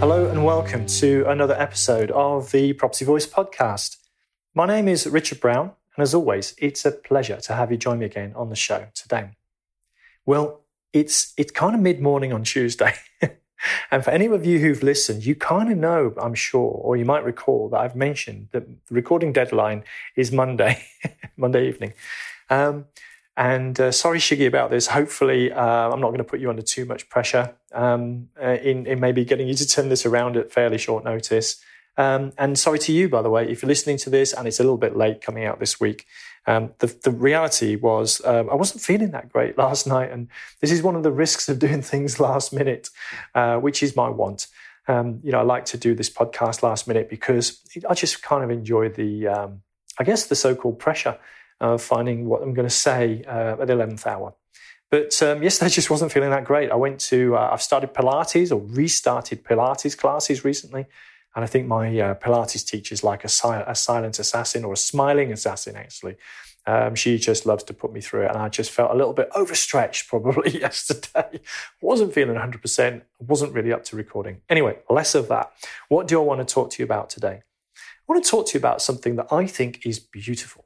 Hello and welcome to another episode of the Property Voice podcast. My name is Richard Brown, and as always, it's a pleasure to have you join me again on the show today. Well, it's it's kind of mid-morning on Tuesday. and for any of you who've listened, you kind of know, I'm sure, or you might recall that I've mentioned that the recording deadline is Monday, Monday evening. Um, and uh, sorry, Shiggy, about this. Hopefully, uh, I'm not going to put you under too much pressure um, uh, in, in maybe getting you to turn this around at fairly short notice. Um, and sorry to you, by the way, if you're listening to this and it's a little bit late coming out this week. Um, the, the, reality was um, I wasn't feeling that great last night. And this is one of the risks of doing things last minute, uh, which is my want. Um, you know, I like to do this podcast last minute because I just kind of enjoy the, um, I guess, the so called pressure of finding what I'm going to say uh, at the 11th hour. But um, yesterday just wasn't feeling that great. I went to, uh, I've started Pilates or restarted Pilates classes recently. And I think my uh, Pilates teacher is like a, si- a, silent assassin or a smiling assassin, actually. Um, she just loves to put me through it. And I just felt a little bit overstretched probably yesterday. wasn't feeling 100%, wasn't really up to recording. Anyway, less of that. What do I want to talk to you about today? I want to talk to you about something that I think is beautiful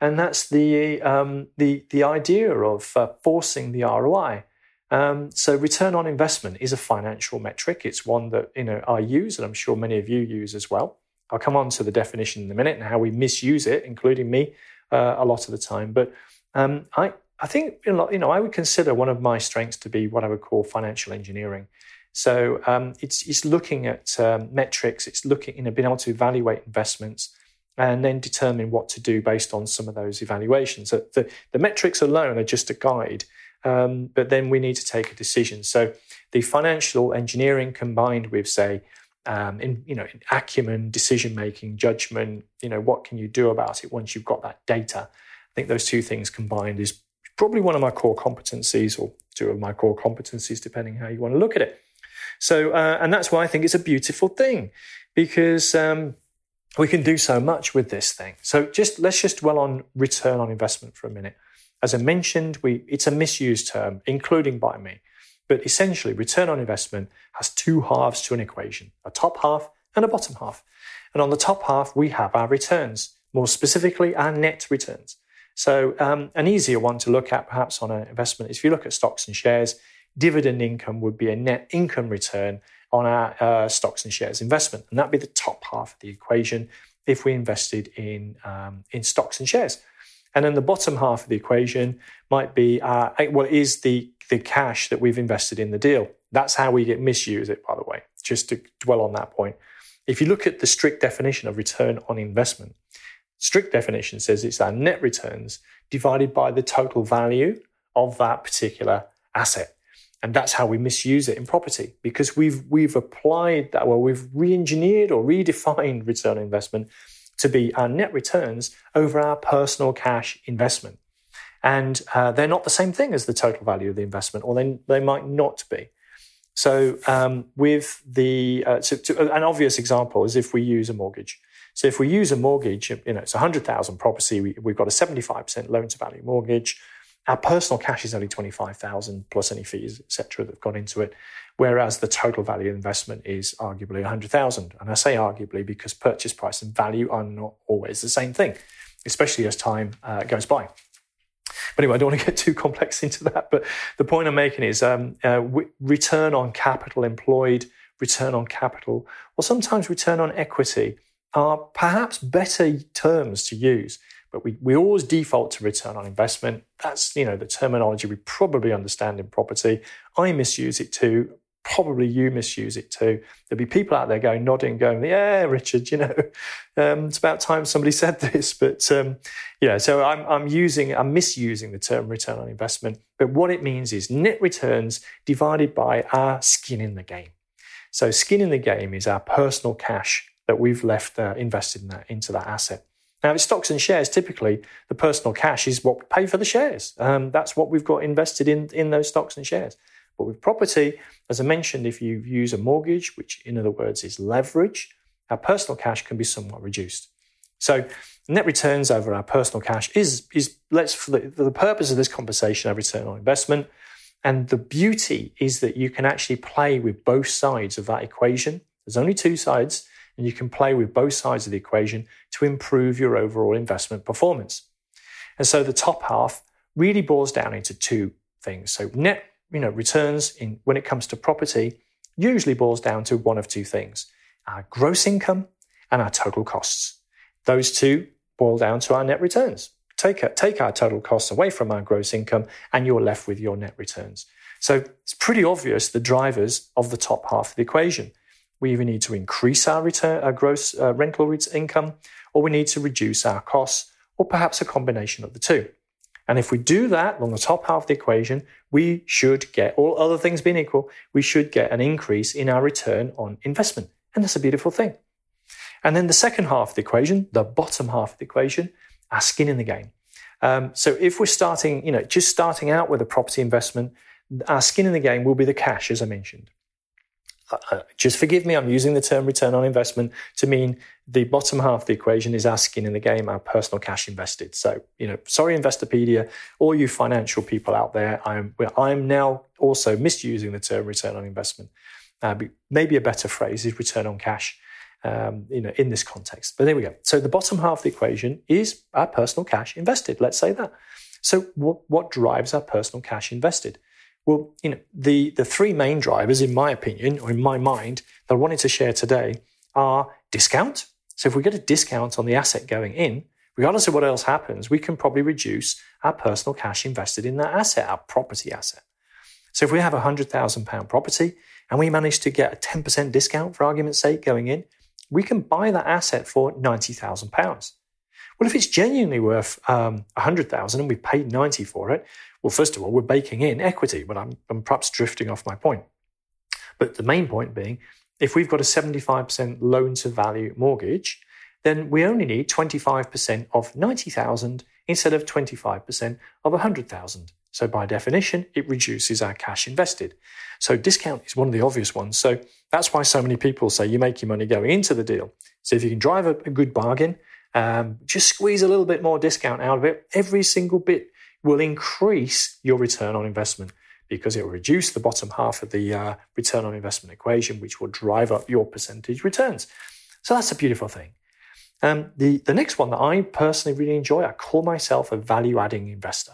and that's the um, the the idea of uh, forcing the ROI. Um, so return on investment is a financial metric. It's one that you know I use, and I'm sure many of you use as well. I'll come on to the definition in a minute and how we misuse it, including me, uh, a lot of the time. But um, I I think you know, I would consider one of my strengths to be what I would call financial engineering. So um, it's it's looking at um, metrics. It's looking you know being able to evaluate investments and then determine what to do based on some of those evaluations. So the, the metrics alone are just a guide, um, but then we need to take a decision. So the financial engineering combined with, say, um, in you know, acumen, decision making, judgment. You know, what can you do about it once you've got that data? I think those two things combined is probably one of my core competencies, or two of my core competencies, depending how you want to look at it. So, uh, and that's why I think it's a beautiful thing, because um, we can do so much with this thing. So just let's just dwell on return on investment for a minute. As I mentioned, we it's a misused term, including by me. But essentially, return on investment has two halves to an equation, a top half and a bottom half. And on the top half, we have our returns, more specifically, our net returns. So um, an easier one to look at perhaps on an investment is if you look at stocks and shares, dividend income would be a net income return on our uh, stocks and shares investment. And that'd be the top half of the equation if we invested in, um, in stocks and shares. And then the bottom half of the equation might be uh, what is the, the cash that we've invested in the deal. That's how we get misuse it, by the way, just to dwell on that point. If you look at the strict definition of return on investment, strict definition says it's our net returns divided by the total value of that particular asset. And that's how we misuse it in property because we've we've applied that well, we've re-engineered or redefined return on investment to be our net returns over our personal cash investment. And uh, they're not the same thing as the total value of the investment, or they, they might not be. So, um, with the uh, so to, an obvious example is if we use a mortgage. So, if we use a mortgage, you know, it's a hundred thousand property. We, we've got a seventy-five percent loan to value mortgage. Our personal cash is only 25,000 plus any fees, etc., that have gone into it, whereas the total value of investment is arguably 100,000. And I say arguably because purchase price and value are not always the same thing, especially as time uh, goes by. But anyway, I don't want to get too complex into that. But the point I'm making is um, uh, return on capital employed, return on capital, or sometimes return on equity are perhaps better terms to use but we, we always default to return on investment. That's, you know, the terminology we probably understand in property. I misuse it too. Probably you misuse it too. There'll be people out there going, nodding, going, yeah, Richard, you know, um, it's about time somebody said this. But, um, yeah, so I'm, I'm using, I'm misusing the term return on investment. But what it means is net returns divided by our skin in the game. So skin in the game is our personal cash that we've left uh, invested in that, into that asset. Now, with stocks and shares, typically the personal cash is what we pay for the shares. Um, that's what we've got invested in, in those stocks and shares. But with property, as I mentioned, if you use a mortgage, which in other words is leverage, our personal cash can be somewhat reduced. So net returns over our personal cash is, is let's for the, for the purpose of this conversation, a return on investment. And the beauty is that you can actually play with both sides of that equation. There's only two sides, and you can play with both sides of the equation to improve your overall investment performance. And so the top half really boils down into two things. So net, you know, returns in when it comes to property usually boils down to one of two things: our gross income and our total costs. Those two boil down to our net returns. Take, take our total costs away from our gross income, and you're left with your net returns. So it's pretty obvious the drivers of the top half of the equation. We either need to increase our return, our gross uh, rental income, or we need to reduce our costs, or perhaps a combination of the two. And if we do that on the top half of the equation, we should get, all other things being equal, we should get an increase in our return on investment. And that's a beautiful thing. And then the second half of the equation, the bottom half of the equation, our skin in the game. Um, so if we're starting, you know, just starting out with a property investment, our skin in the game will be the cash, as I mentioned. Uh, uh, just forgive me, I'm using the term return on investment to mean the bottom half of the equation is asking in the game, our personal cash invested. So, you know, sorry, Investopedia, all you financial people out there, I'm, I'm now also misusing the term return on investment. Uh, maybe a better phrase is return on cash um, you know, in this context. But there we go. So the bottom half of the equation is our personal cash invested. Let's say that. So what, what drives our personal cash invested? Well, you know, the, the three main drivers, in my opinion, or in my mind, that I wanted to share today are discount. So if we get a discount on the asset going in, regardless of what else happens, we can probably reduce our personal cash invested in that asset, our property asset. So if we have a £100,000 property and we manage to get a 10% discount, for argument's sake, going in, we can buy that asset for £90,000. Well, if it's genuinely worth um, 100,000 and we paid 90 for it, well, first of all, we're baking in equity, but I'm, I'm perhaps drifting off my point. But the main point being, if we've got a 75% loan to value mortgage, then we only need 25% of 90,000 instead of 25% of 100,000. So by definition, it reduces our cash invested. So discount is one of the obvious ones. So that's why so many people say you make your money going into the deal. So if you can drive a, a good bargain, um, just squeeze a little bit more discount out of it. Every single bit will increase your return on investment because it will reduce the bottom half of the uh, return on investment equation, which will drive up your percentage returns. So that's a beautiful thing. Um, the, the next one that I personally really enjoy, I call myself a value adding investor.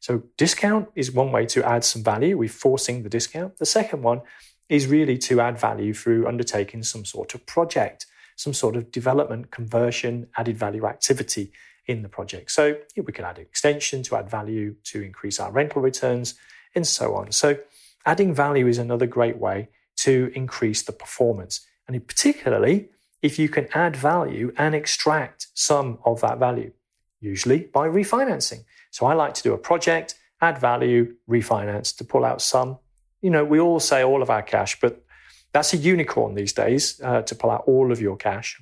So discount is one way to add some value. We're forcing the discount. The second one is really to add value through undertaking some sort of project, some sort of development, conversion, added value activity in the project. So we can add an extension to add value to increase our rental returns and so on. So adding value is another great way to increase the performance. And particularly if you can add value and extract some of that value, usually by refinancing. So I like to do a project, add value, refinance to pull out some. You know, we all say all of our cash, but that's a unicorn these days uh, to pull out all of your cash.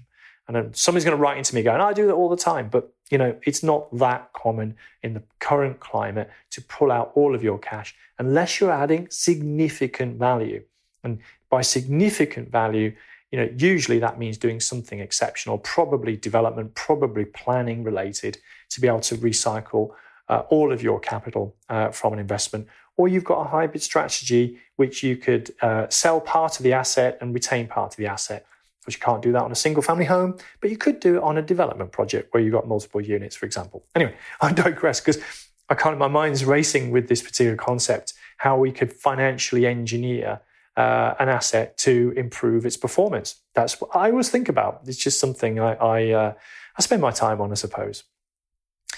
And then somebody's going to write into me going, I do that all the time. But, you know, it's not that common in the current climate to pull out all of your cash unless you're adding significant value. And by significant value, you know, usually that means doing something exceptional, probably development, probably planning related to be able to recycle uh, all of your capital uh, from an investment, or you've got a hybrid strategy which you could uh, sell part of the asset and retain part of the asset. Which you can't do that on a single family home, but you could do it on a development project where you've got multiple units, for example. Anyway, I digress because I kind of my mind's racing with this particular concept, how we could financially engineer uh, an asset to improve its performance. That's what I always think about. It's just something I I, uh, I spend my time on, I suppose.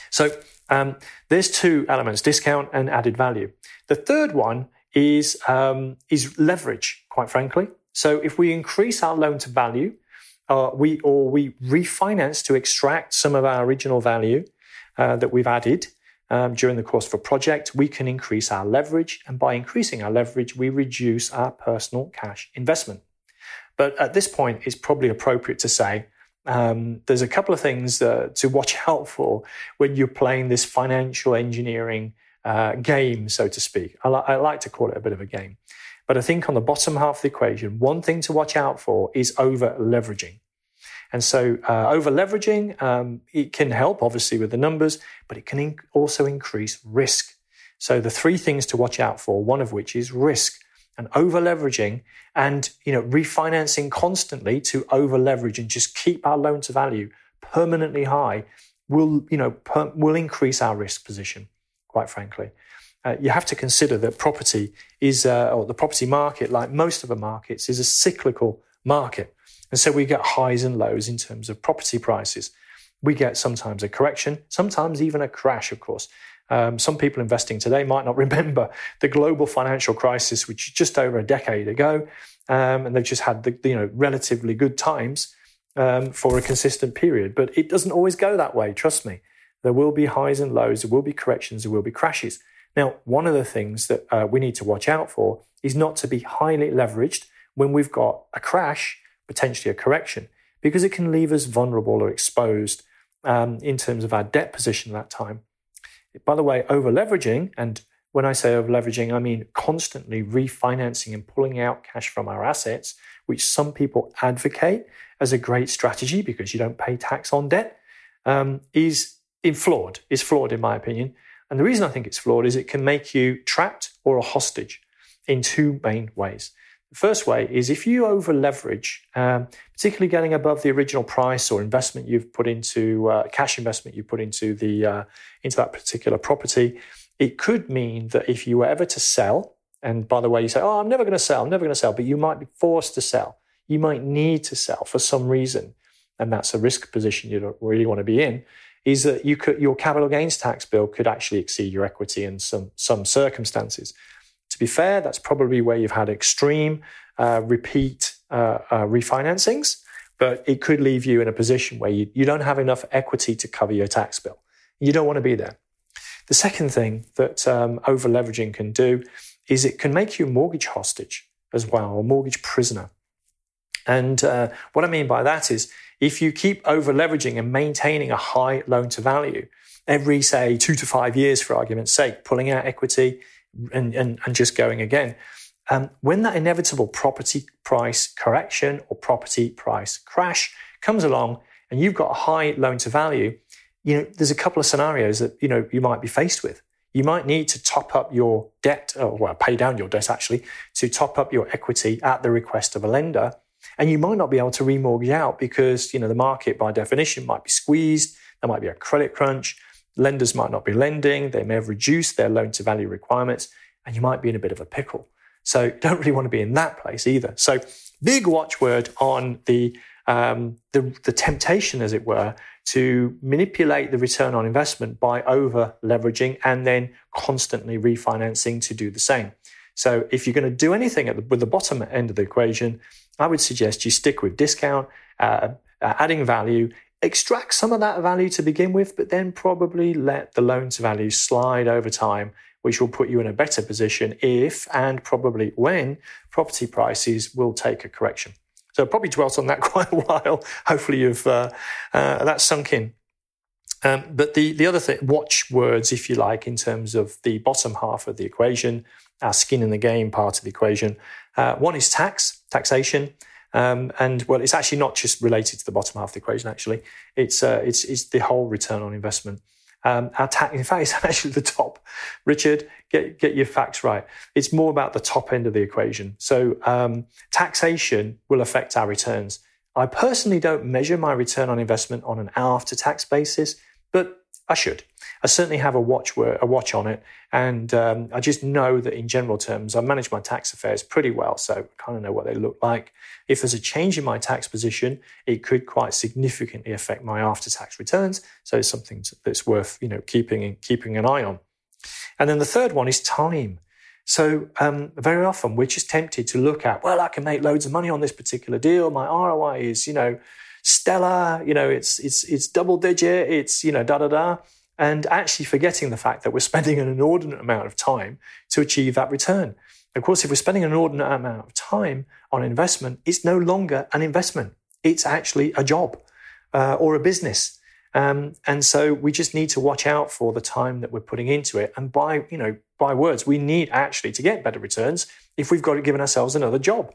So um, there's two elements: discount and added value. The third one is um, is leverage. Quite frankly, so if we increase our loan to value, uh, we or we refinance to extract some of our original value uh, that we've added um, during the course of a project, we can increase our leverage, and by increasing our leverage, we reduce our personal cash investment. But at this point, it's probably appropriate to say um, there's a couple of things uh, to watch out for when you're playing this financial engineering uh, game, so to speak. I, li- I, like to call it a bit of a game. But I think on the bottom half of the equation, one thing to watch out for is over leveraging. And so uh, over leveraging, um, it can help obviously with the numbers, but it can also increase risk. So the three things to watch out for, one of which is risk and over leveraging and you know refinancing constantly to over leverage and just keep our loan to value permanently high will you know per, will increase our risk position quite frankly uh, you have to consider that property is uh, or the property market like most of the markets is a cyclical market and so we get highs and lows in terms of property prices we get sometimes a correction sometimes even a crash of course um, some people investing today might not remember the global financial crisis, which is just over a decade ago, um, and they've just had the you know relatively good times um, for a consistent period. But it doesn't always go that way. Trust me, there will be highs and lows, there will be corrections, there will be crashes. Now, one of the things that uh, we need to watch out for is not to be highly leveraged when we've got a crash, potentially a correction, because it can leave us vulnerable or exposed um, in terms of our debt position at that time. By the way, over leveraging, and when I say over leveraging, I mean constantly refinancing and pulling out cash from our assets, which some people advocate as a great strategy because you don't pay tax on debt, um, is flawed. Is flawed in my opinion. And the reason I think it's flawed is it can make you trapped or a hostage in two main ways. The first way is if you over leverage, um, particularly getting above the original price or investment you've put into uh, cash investment you put into the uh, into that particular property, it could mean that if you were ever to sell, and by the way, you say, "Oh, I'm never going to sell, I'm never going to sell," but you might be forced to sell. You might need to sell for some reason, and that's a risk position you don't really want to be in. Is that you could your capital gains tax bill could actually exceed your equity in some some circumstances. To be fair, that's probably where you've had extreme uh, repeat uh, uh, refinancings, but it could leave you in a position where you, you don't have enough equity to cover your tax bill. You don't want to be there. The second thing that um, over leveraging can do is it can make you a mortgage hostage as well, or mortgage prisoner. And uh, what I mean by that is if you keep over leveraging and maintaining a high loan to value every, say, two to five years, for argument's sake, pulling out equity, and, and, and just going again. Um, when that inevitable property price correction or property price crash comes along and you've got a high loan to value, you know, there's a couple of scenarios that, you know, you might be faced with. You might need to top up your debt, or well, pay down your debt actually, to top up your equity at the request of a lender. And you might not be able to remortgage out because, you know, the market by definition might be squeezed. There might be a credit crunch. Lenders might not be lending, they may have reduced their loan to value requirements, and you might be in a bit of a pickle. So don't really want to be in that place either. So big watchword on the um, the, the temptation, as it were, to manipulate the return on investment by over leveraging and then constantly refinancing to do the same. So if you're going to do anything the, with the bottom end of the equation, I would suggest you stick with discount, uh, uh, adding value, extract some of that value to begin with, but then probably let the loan to value slide over time, which will put you in a better position if and probably when property prices will take a correction. So I probably dwelt on that quite a while. Hopefully you've uh, uh, sunk in. Um, but the the other thing, watch words, if you like, in terms of the bottom half of the equation, our skin in the game part of the equation. Uh, one is tax, taxation. Um, and well, it's actually not just related to the bottom half of the equation. Actually, it's uh, it's it's the whole return on investment. Um, our tax, in fact, it's actually the top. Richard, get get your facts right. It's more about the top end of the equation. So um, taxation will affect our returns. I personally don't measure my return on investment on an after-tax basis, but I should. I certainly have a watch a watch on it, and um, I just know that in general terms, I manage my tax affairs pretty well, so I kind of know what they look like. If there's a change in my tax position, it could quite significantly affect my after-tax returns. So it's something that's worth you know keeping keeping an eye on. And then the third one is time. So um, very often we're just tempted to look at, well, I can make loads of money on this particular deal. My ROI is, you know, stellar. You know, it's it's it's double digit. It's you know da da da and actually forgetting the fact that we're spending an inordinate amount of time to achieve that return. Of course, if we're spending an inordinate amount of time on investment, it's no longer an investment. It's actually a job uh, or a business. Um, and so we just need to watch out for the time that we're putting into it. And by, you know, by words, we need actually to get better returns if we've got to give ourselves another job.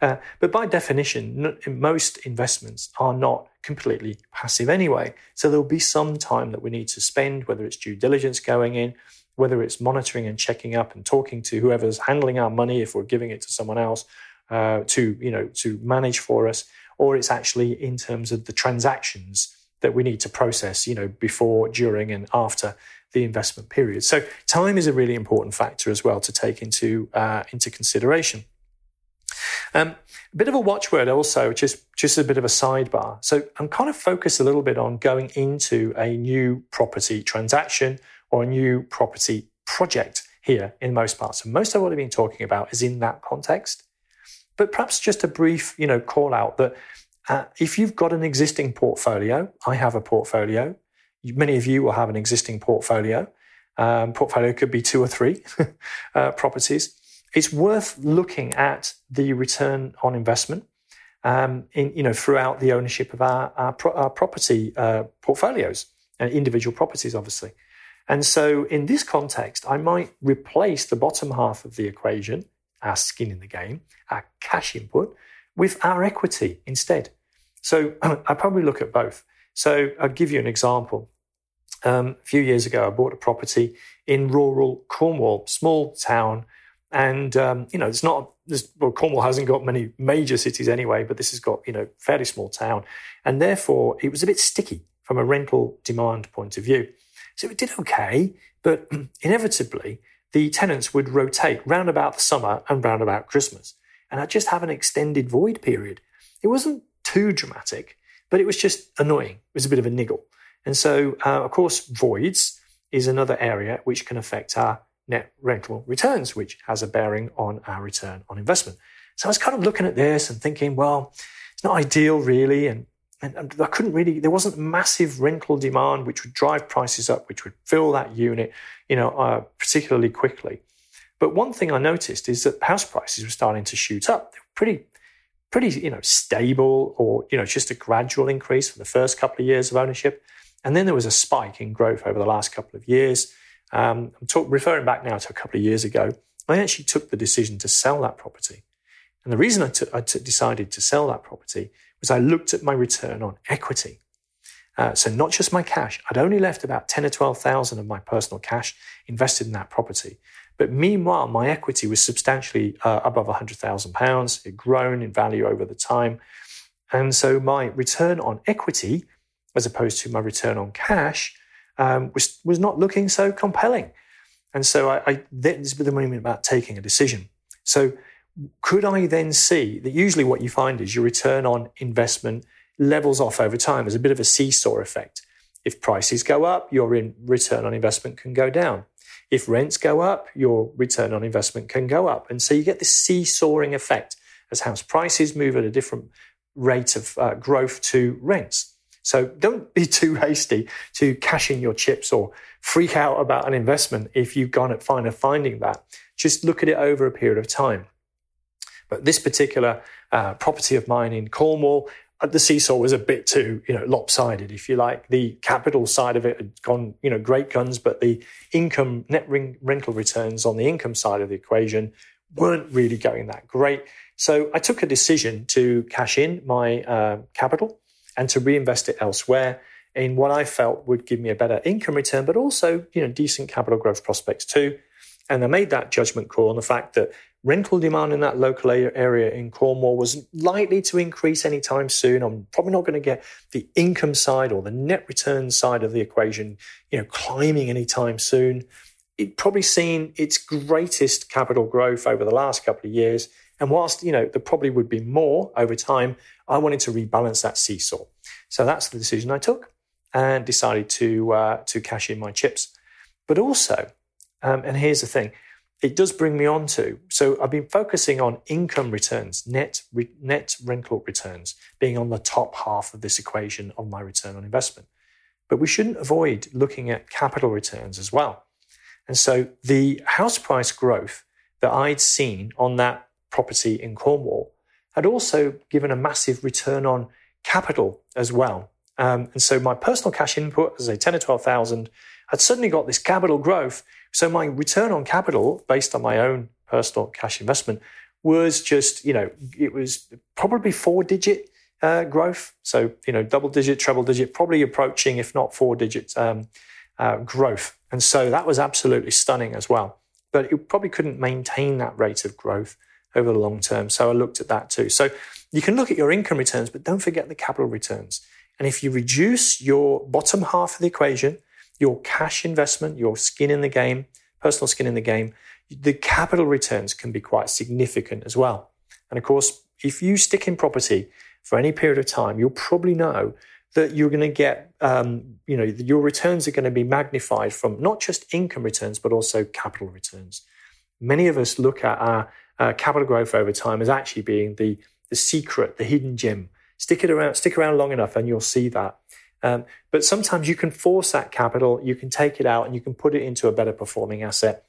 Uh, but by definition, most investments are not completely passive anyway. So there'll be some time that we need to spend, whether it's due diligence going in, whether it's monitoring and checking up and talking to whoever's handling our money if we're giving it to someone else uh, to you know to manage for us, or it's actually in terms of the transactions that we need to process, you know, before, during, and after the investment period. So time is a really important factor as well to take into uh, into consideration. Um, a bit of a watchword also, just just a bit of a sidebar. So I'm kind of focused a little bit on going into a new property transaction or a new property project here in most parts. So most of what I've been talking about is in that context. But perhaps just a brief, you know, call out that uh, if you've got an existing portfolio, I have a portfolio. Many of you will have an existing portfolio. Um, portfolio could be two or three uh, properties. It's worth looking at the return on investment um, in, you know, throughout the ownership of our, our, pro- our property uh, portfolios and individual properties, obviously. And so, in this context, I might replace the bottom half of the equation, our skin in the game, our cash input, with our equity instead. So I probably look at both. So I'll give you an example. Um, a few years ago, I bought a property in rural Cornwall, small town, and um, you know it's not. well, Cornwall hasn't got many major cities anyway, but this has got you know fairly small town, and therefore it was a bit sticky from a rental demand point of view. So it did okay, but inevitably the tenants would rotate round about the summer and round about Christmas, and I'd just have an extended void period. It wasn't too dramatic, but it was just annoying. It was a bit of a niggle. And so, uh, of course, voids is another area which can affect our net rental returns, which has a bearing on our return on investment. So I was kind of looking at this and thinking, well, it's not ideal really. And, and, and I couldn't really, there wasn't massive rental demand which would drive prices up, which would fill that unit, you know, uh, particularly quickly. But one thing I noticed is that house prices were starting to shoot up. They were pretty pretty you know stable or you know just a gradual increase for the first couple of years of ownership and then there was a spike in growth over the last couple of years um, i'm talk, referring back now to a couple of years ago i actually took the decision to sell that property and the reason I, t- I t- decided to sell that property was i looked at my return on equity uh, so not just my cash i'd only left about 10 or 12000 of my personal cash invested in that property but meanwhile, my equity was substantially uh, above £100,000. It grown in value over the time. And so my return on equity, as opposed to my return on cash, um, was, was not looking so compelling. And so I, I this was the moment about taking a decision. So could I then see that usually what you find is your return on investment levels off over time. There's a bit of a seesaw effect. If prices go up, your return on investment can go down. If rents go up, your return on investment can go up. And so you get this seesawing effect as house prices move at a different rate of uh, growth to rents. So don't be too hasty to cash in your chips or freak out about an investment if you've gone at find finding that. Just look at it over a period of time. But this particular uh, property of mine in Cornwall the seesaw was a bit too, you know, lopsided, if you like. The capital side of it had gone, you know, great guns, but the income net rental returns on the income side of the equation weren't really going that great. So I took a decision to cash in my uh, capital and to reinvest it elsewhere in what I felt would give me a better income return, but also, you know, decent capital growth prospects too. And I made that judgment call on the fact that rental demand in that local area in Cornwall was likely to increase anytime soon. I'm probably not going to get the income side or the net return side of the equation, you know, climbing anytime soon. It probably seen its greatest capital growth over the last couple of years. And whilst, you know, there probably would be more over time, I wanted to rebalance that seesaw. So that's the decision I took and decided to, uh, to cash in my chips. But also, um, and here's the thing, it does bring me on to. So I've been focusing on income returns, net re, net rental returns, being on the top half of this equation of my return on investment. But we shouldn't avoid looking at capital returns as well. And so the house price growth that I'd seen on that property in Cornwall had also given a massive return on capital as well. Um, and so my personal cash input, as a 10 or 12,000, had suddenly got this capital growth so my return on capital based on my own personal cash investment was just, you know, it was probably four digit uh, growth. So, you know, double digit, treble digit, probably approaching, if not four digit um, uh, growth And so that was absolutely stunning as well. But it probably couldn't maintain that rate of growth over the long term. So I looked at that too. So you can look at your income returns, but don't forget the capital returns. And if you reduce your bottom half of the equation, your cash investment, your skin in the game, personal skin in the game, the capital returns can be quite significant as well. And of course, if you stick in property for any period of time, you'll probably know that you're going to get, um, you know, your returns are going to be magnified from not just income returns, but also capital returns. Many of us look at our uh, capital growth over time as actually being the, the secret, the hidden gem. Stick it around, stick around long enough, and you'll see that. Um, but sometimes you can force that capital, you can take it out, and you can put it into a better performing asset.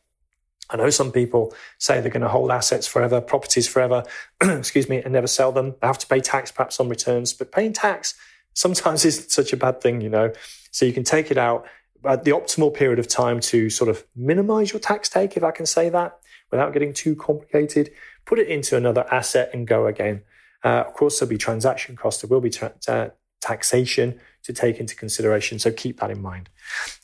I know some people say they're going to hold assets forever, properties forever, excuse me, and never sell them. They have to pay tax perhaps on returns, but paying tax sometimes isn't such a bad thing, you know. So you can take it out at the optimal period of time to sort of minimize your tax take, if I can say that, without getting too complicated. Put it into another asset and go again. Uh, of course, there'll be transaction costs. There will be tra- taxation to take into consideration. So keep that in mind.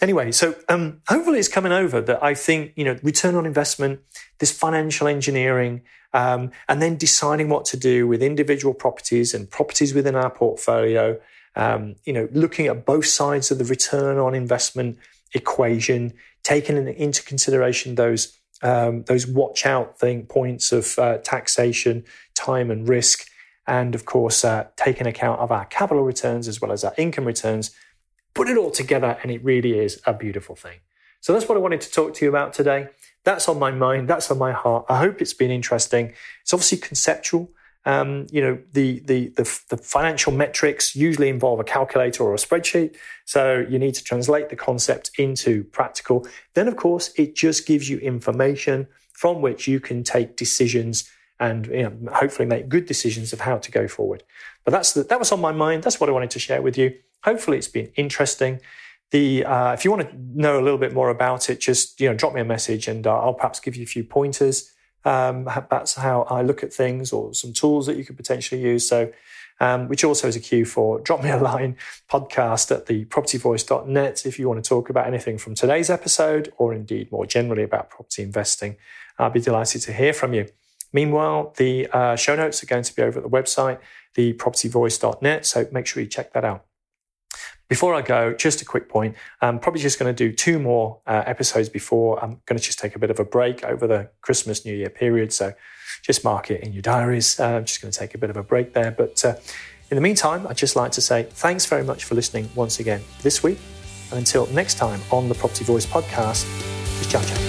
Anyway, so um, hopefully it's coming over that I think, you know, return on investment, this financial engineering, um, and then deciding what to do with individual properties and properties within our portfolio um, you know, looking at both sides of the return on investment equation, taking into consideration those um, those watch out thing points of uh, taxation, time and risk, and of course uh, taking account of our capital returns as well as our income returns. Put it all together, and it really is a beautiful thing. So that's what I wanted to talk to you about today. That's on my mind. That's on my heart. I hope it's been interesting. It's obviously conceptual. Um, you know, the, the, the, the, financial metrics usually involve a calculator or a spreadsheet. So you need to translate the concept into practical. Then, of course, it just gives you information from which you can take decisions and you know, hopefully make good decisions of how to go forward. But that's the, that was on my mind. That's what I wanted to share with you. Hopefully, it's been interesting. The uh, if you want to know a little bit more about it, just you know, drop me a message and uh, I'll perhaps give you a few pointers. Um, that's how I look at things, or some tools that you could potentially use. So, um, which also is a cue for drop me a line podcast at the propertyvoice.net if you want to talk about anything from today's episode or indeed more generally about property investing. I'll be delighted to hear from you. Meanwhile, the uh, show notes are going to be over at the website, thepropertyvoice.net. So make sure you check that out. Before I go, just a quick point. I'm probably just going to do two more uh, episodes before I'm going to just take a bit of a break over the Christmas New Year period. So just mark it in your diaries. Uh, I'm just going to take a bit of a break there. But uh, in the meantime, I'd just like to say thanks very much for listening once again this week. And until next time on the Property Voice podcast, just ciao ciao.